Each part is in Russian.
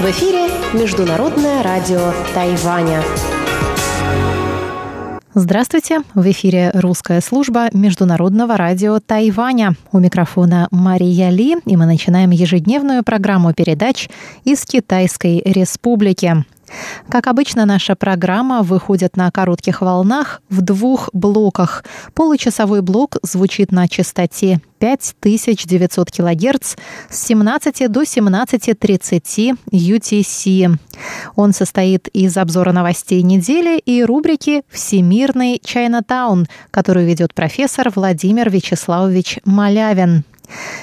В эфире Международное радио Тайваня. Здравствуйте! В эфире русская служба Международного радио Тайваня. У микрофона Мария Ли, и мы начинаем ежедневную программу передач из Китайской Республики. Как обычно, наша программа выходит на коротких волнах в двух блоках. Получасовой блок звучит на частоте 5900 кГц с 17 до 17.30 UTC. Он состоит из обзора новостей недели и рубрики «Всемирный Чайнатаун», которую ведет профессор Владимир Вячеславович Малявин.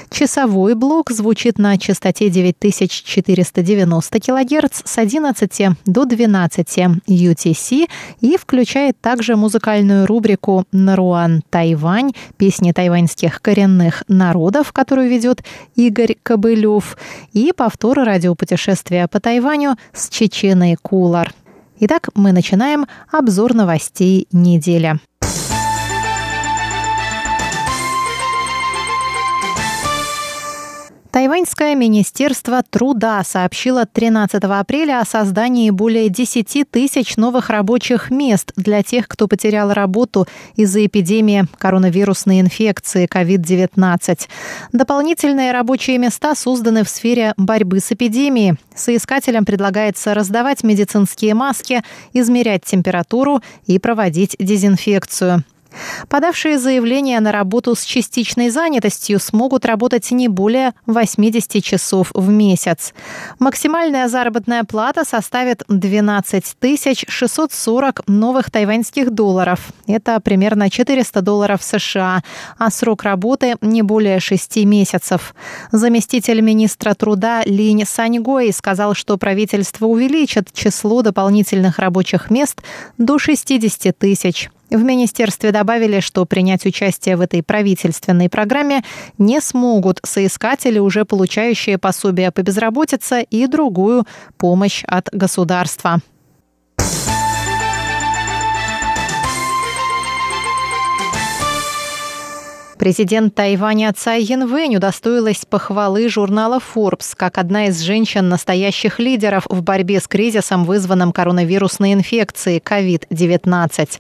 Часовой блок звучит на частоте 9490 кГц с 11 до 12 UTC и включает также музыкальную рубрику «Наруан Тайвань» песни тайваньских коренных народов, которую ведет Игорь Кобылев, и повтор радиопутешествия по Тайваню с Чеченой Кулар. Итак, мы начинаем обзор новостей недели. Тайваньское министерство труда сообщило 13 апреля о создании более 10 тысяч новых рабочих мест для тех, кто потерял работу из-за эпидемии коронавирусной инфекции COVID-19. Дополнительные рабочие места созданы в сфере борьбы с эпидемией. Соискателям предлагается раздавать медицинские маски, измерять температуру и проводить дезинфекцию. Подавшие заявление на работу с частичной занятостью смогут работать не более 80 часов в месяц. Максимальная заработная плата составит 12 640 новых тайваньских долларов. Это примерно 400 долларов США, а срок работы не более 6 месяцев. Заместитель министра труда Линь Саньгой сказал, что правительство увеличит число дополнительных рабочих мест до 60 тысяч. В министерстве добавили, что принять участие в этой правительственной программе не смогут соискатели, уже получающие пособие по безработице и другую помощь от государства. Президент Тайваня Цай Янвэнь удостоилась похвалы журнала Forbes как одна из женщин-настоящих лидеров в борьбе с кризисом, вызванным коронавирусной инфекцией COVID-19.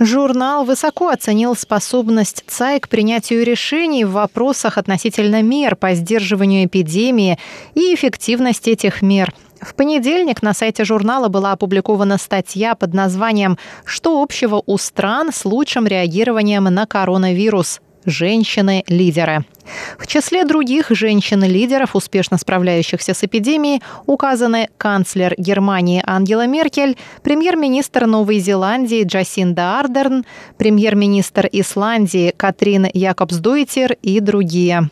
Журнал высоко оценил способность ЦАИ к принятию решений в вопросах относительно мер по сдерживанию эпидемии и эффективность этих мер. В понедельник на сайте журнала была опубликована статья под названием «Что общего у стран с лучшим реагированием на коронавирус?» Женщины-лидеры. В числе других женщин-лидеров, успешно справляющихся с эпидемией, указаны канцлер Германии Ангела Меркель, премьер-министр Новой Зеландии Джасинда Ардерн, премьер-министр Исландии Катрин Якобсдоттир и другие.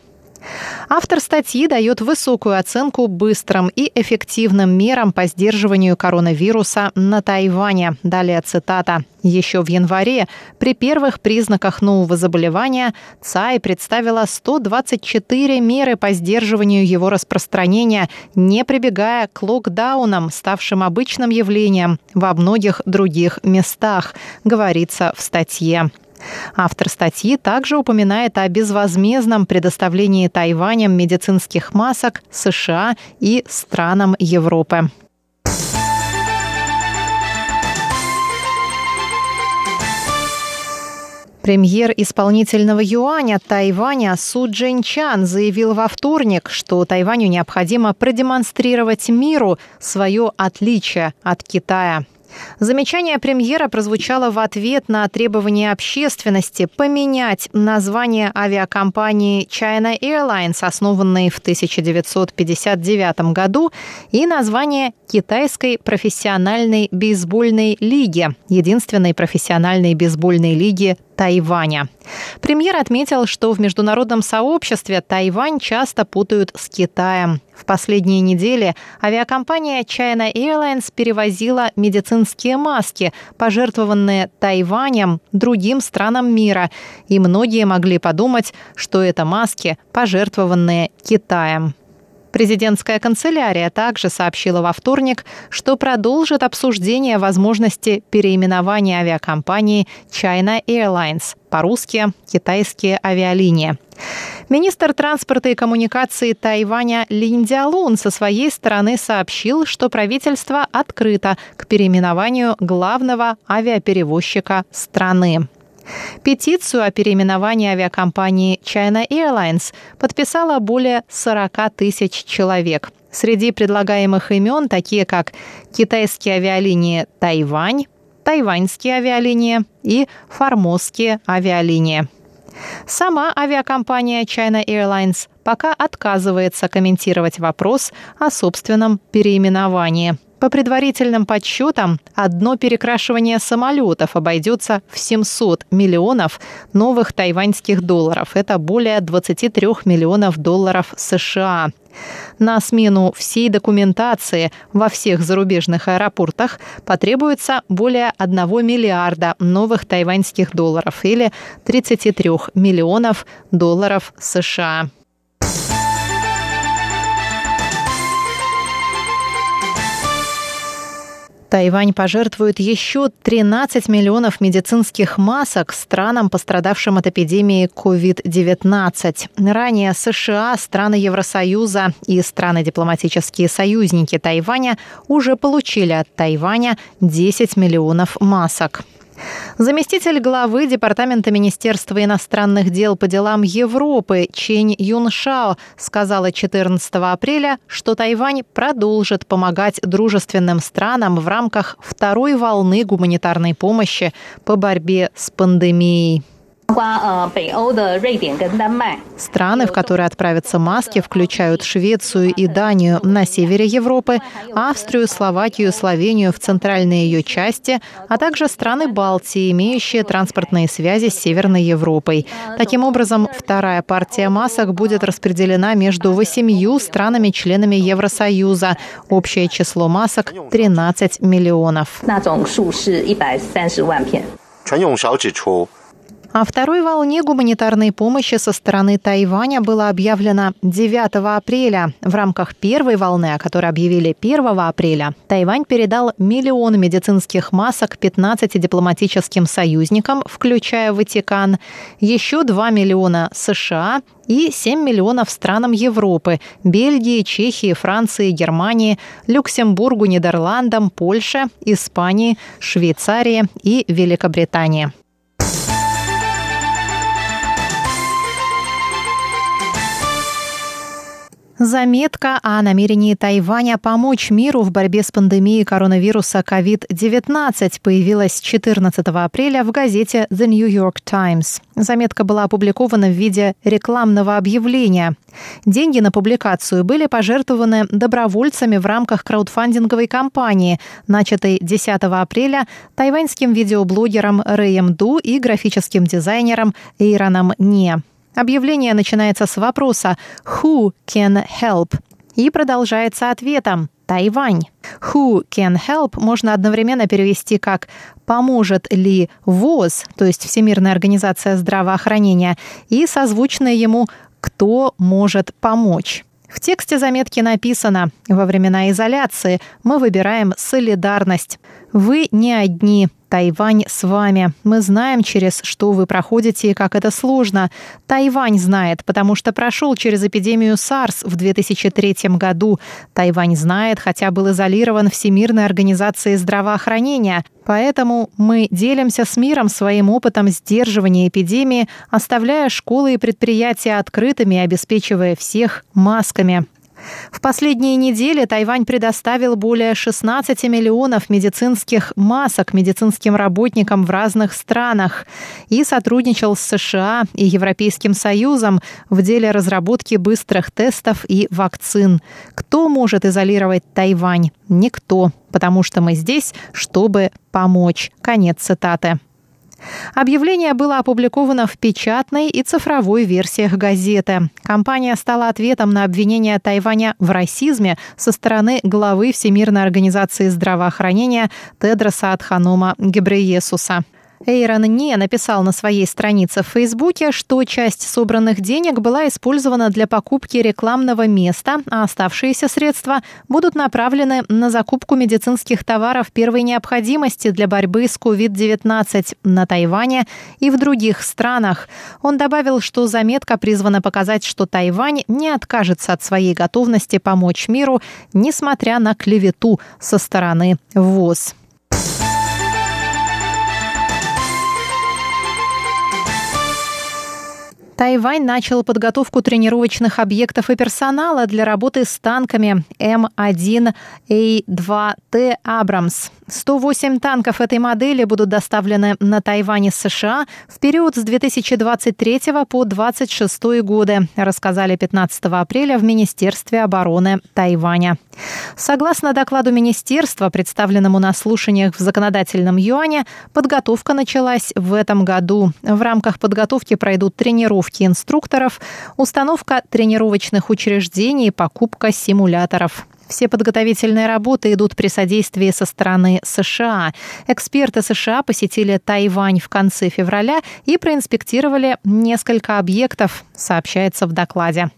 Автор статьи дает высокую оценку быстрым и эффективным мерам по сдерживанию коронавируса на Тайване. Далее цитата. Еще в январе при первых признаках нового заболевания ЦАИ представила 124 меры по сдерживанию его распространения, не прибегая к локдаунам, ставшим обычным явлением во многих других местах, говорится в статье. Автор статьи также упоминает о безвозмездном предоставлении Тайванем медицинских масок США и странам Европы. Премьер исполнительного юаня Тайваня Су Чан заявил во вторник, что Тайваню необходимо продемонстрировать миру свое отличие от Китая. Замечание премьера прозвучало в ответ на требование общественности поменять название авиакомпании China Airlines, основанной в 1959 году, и название Китайской профессиональной бейсбольной лиги, единственной профессиональной бейсбольной лиги Тайваня. Премьер отметил, что в международном сообществе Тайвань часто путают с Китаем. В последние недели авиакомпания China Airlines перевозила медицинские маски, пожертвованные Тайванем другим странам мира, и многие могли подумать, что это маски, пожертвованные Китаем. Президентская канцелярия также сообщила во вторник, что продолжит обсуждение возможности переименования авиакомпании China Airlines, по-русски «Китайские авиалинии». Министр транспорта и коммуникации Тайваня Линь Дялун со своей стороны сообщил, что правительство открыто к переименованию главного авиаперевозчика страны. Петицию о переименовании авиакомпании China Airlines подписало более 40 тысяч человек. Среди предлагаемых имен такие как китайские авиалинии «Тайвань», тайваньские авиалинии и формозские авиалинии. Сама авиакомпания China Airlines пока отказывается комментировать вопрос о собственном переименовании. По предварительным подсчетам, одно перекрашивание самолетов обойдется в 700 миллионов новых тайваньских долларов. Это более 23 миллионов долларов США. На смену всей документации во всех зарубежных аэропортах потребуется более 1 миллиарда новых тайваньских долларов или 33 миллионов долларов США. Тайвань пожертвует еще 13 миллионов медицинских масок странам, пострадавшим от эпидемии COVID-19. Ранее США, страны Евросоюза и страны-дипломатические союзники Тайваня уже получили от Тайваня 10 миллионов масок. Заместитель главы Департамента Министерства иностранных дел по делам Европы Чень Юншао сказала 14 апреля, что Тайвань продолжит помогать дружественным странам в рамках второй волны гуманитарной помощи по борьбе с пандемией. Страны, в которые отправятся маски, включают Швецию и Данию на севере Европы, Австрию, Словакию, Словению в центральной ее части, а также страны Балтии, имеющие транспортные связи с Северной Европой. Таким образом, вторая партия масок будет распределена между восемью странами-членами Евросоюза. Общее число масок – 13 миллионов. 陈永韶指出 ，о второй волне гуманитарной помощи со стороны Тайваня было объявлено 9 апреля. В рамках первой волны, о которой объявили 1 апреля, Тайвань передал миллион медицинских масок 15 дипломатическим союзникам, включая Ватикан, еще 2 миллиона США и 7 миллионов странам Европы – Бельгии, Чехии, Франции, Германии, Люксембургу, Нидерландам, Польше, Испании, Швейцарии и Великобритании. Заметка о намерении Тайваня помочь миру в борьбе с пандемией коронавируса COVID-19 появилась 14 апреля в газете The New York Times. Заметка была опубликована в виде рекламного объявления. Деньги на публикацию были пожертвованы добровольцами в рамках краудфандинговой кампании, начатой 10 апреля тайваньским видеоблогером Рэем Ду и графическим дизайнером Эйроном Не. Объявление начинается с вопроса «Who can help?» и продолжается ответом Тайвань. Who can help можно одновременно перевести как «поможет ли ВОЗ», то есть Всемирная организация здравоохранения, и созвучное ему «кто может помочь». В тексте заметки написано «Во времена изоляции мы выбираем солидарность. Вы не одни. Тайвань с вами. Мы знаем, через что вы проходите и как это сложно. Тайвань знает, потому что прошел через эпидемию SARS в 2003 году. Тайвань знает, хотя был изолирован Всемирной организацией здравоохранения. Поэтому мы делимся с миром своим опытом сдерживания эпидемии, оставляя школы и предприятия открытыми и обеспечивая всех масками. В последние недели Тайвань предоставил более 16 миллионов медицинских масок медицинским работникам в разных странах и сотрудничал с США и Европейским Союзом в деле разработки быстрых тестов и вакцин. Кто может изолировать Тайвань? Никто, потому что мы здесь, чтобы помочь. Конец цитаты. Объявление было опубликовано в печатной и цифровой версиях газеты. Компания стала ответом на обвинение Тайваня в расизме со стороны главы Всемирной организации здравоохранения Тедроса Адханома Гебреесуса. Эйрон не написал на своей странице в Фейсбуке, что часть собранных денег была использована для покупки рекламного места, а оставшиеся средства будут направлены на закупку медицинских товаров первой необходимости для борьбы с COVID-19 на Тайване и в других странах. Он добавил, что заметка призвана показать, что Тайвань не откажется от своей готовности помочь миру, несмотря на клевету со стороны ВОЗ. Тайвань начал подготовку тренировочных объектов и персонала для работы с танками М1А2Т «Абрамс». 108 танков этой модели будут доставлены на Тайвань из США в период с 2023 по 2026 годы, рассказали 15 апреля в Министерстве обороны Тайваня. Согласно докладу министерства, представленному на слушаниях в законодательном юане, подготовка началась в этом году. В рамках подготовки пройдут тренировки инструкторов, установка тренировочных учреждений покупка симуляторов. Все подготовительные работы идут при содействии со стороны США. Эксперты США посетили Тайвань в конце февраля и проинспектировали несколько объектов, сообщается в докладе.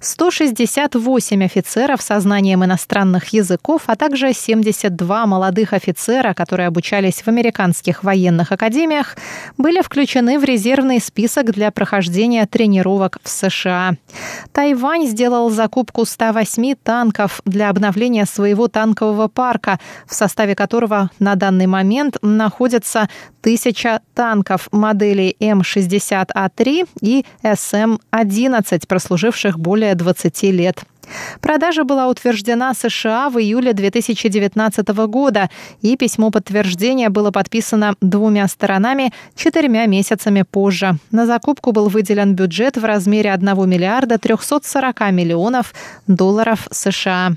168 офицеров со знанием иностранных языков, а также 72 молодых офицера, которые обучались в американских военных академиях, были включены в резервный список для прохождения тренировок в США. Тайвань сделал закупку 108 танков для обновления своего танкового парка, в составе которого на данный момент находятся 1000 танков моделей М60А3 и СМ 11 прослуживших более 20 лет. Продажа была утверждена США в июле 2019 года, и письмо подтверждения было подписано двумя сторонами четырьмя месяцами позже. На закупку был выделен бюджет в размере 1 миллиарда 340 миллионов долларов США.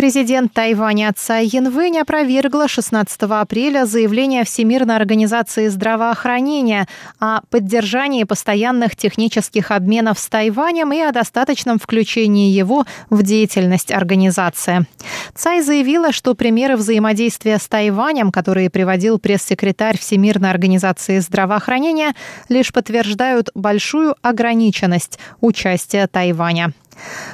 Президент Тайваня Цай Янвэнь опровергла 16 апреля заявление Всемирной организации здравоохранения о поддержании постоянных технических обменов с Тайванем и о достаточном включении его в деятельность организации. Цай заявила, что примеры взаимодействия с Тайванем, которые приводил пресс-секретарь Всемирной организации здравоохранения, лишь подтверждают большую ограниченность участия Тайваня.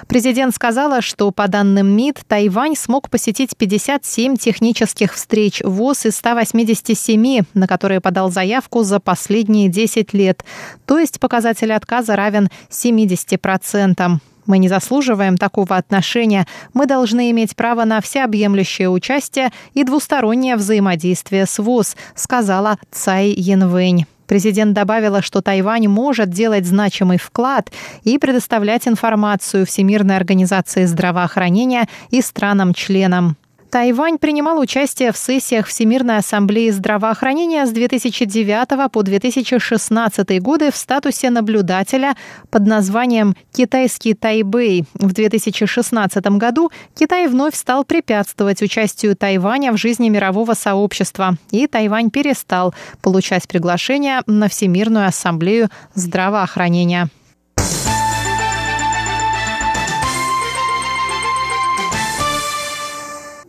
Президент сказала, что по данным МИД Тайвань смог посетить 57 технических встреч ВОЗ из 187, на которые подал заявку за последние 10 лет. То есть показатель отказа равен 70%. Мы не заслуживаем такого отношения. Мы должны иметь право на всеобъемлющее участие и двустороннее взаимодействие с ВОЗ, сказала Цай Янвэнь. Президент добавила, что Тайвань может делать значимый вклад и предоставлять информацию Всемирной организации здравоохранения и странам-членам. Тайвань принимал участие в сессиях Всемирной ассамблеи здравоохранения с 2009 по 2016 годы в статусе наблюдателя под названием «Китайский Тайбэй». В 2016 году Китай вновь стал препятствовать участию Тайваня в жизни мирового сообщества, и Тайвань перестал получать приглашения на Всемирную ассамблею здравоохранения.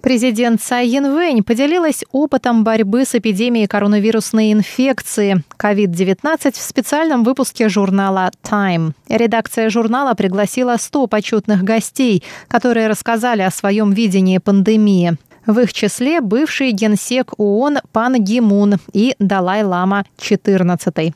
Президент Цай Янвэнь поделилась опытом борьбы с эпидемией коронавирусной инфекции COVID-19 в специальном выпуске журнала Time. Редакция журнала пригласила 100 почетных гостей, которые рассказали о своем видении пандемии. В их числе бывший генсек ООН Пан Ги Мун и Далай-Лама XIV.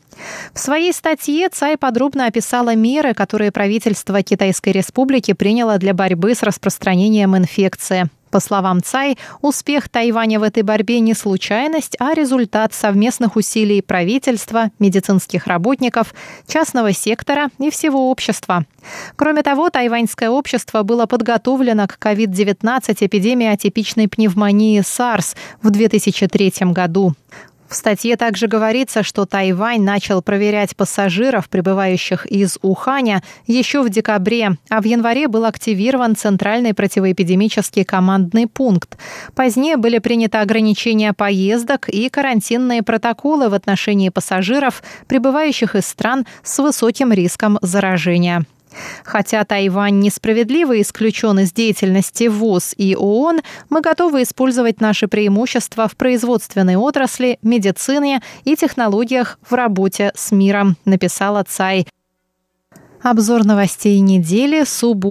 В своей статье Цай подробно описала меры, которые правительство Китайской Республики приняло для борьбы с распространением инфекции. По словам Цай, успех Тайваня в этой борьбе не случайность, а результат совместных усилий правительства, медицинских работников, частного сектора и всего общества. Кроме того, тайваньское общество было подготовлено к COVID-19 эпидемии атипичной пневмонии SARS в 2003 году. В статье также говорится, что Тайвань начал проверять пассажиров, прибывающих из Уханя, еще в декабре, а в январе был активирован Центральный противоэпидемический командный пункт. Позднее были приняты ограничения поездок и карантинные протоколы в отношении пассажиров, прибывающих из стран с высоким риском заражения. Хотя Тайвань несправедливо исключен из деятельности ВОЗ и ООН, мы готовы использовать наши преимущества в производственной отрасли, медицине и технологиях в работе с миром, написала Цай. Обзор новостей недели. Суббота.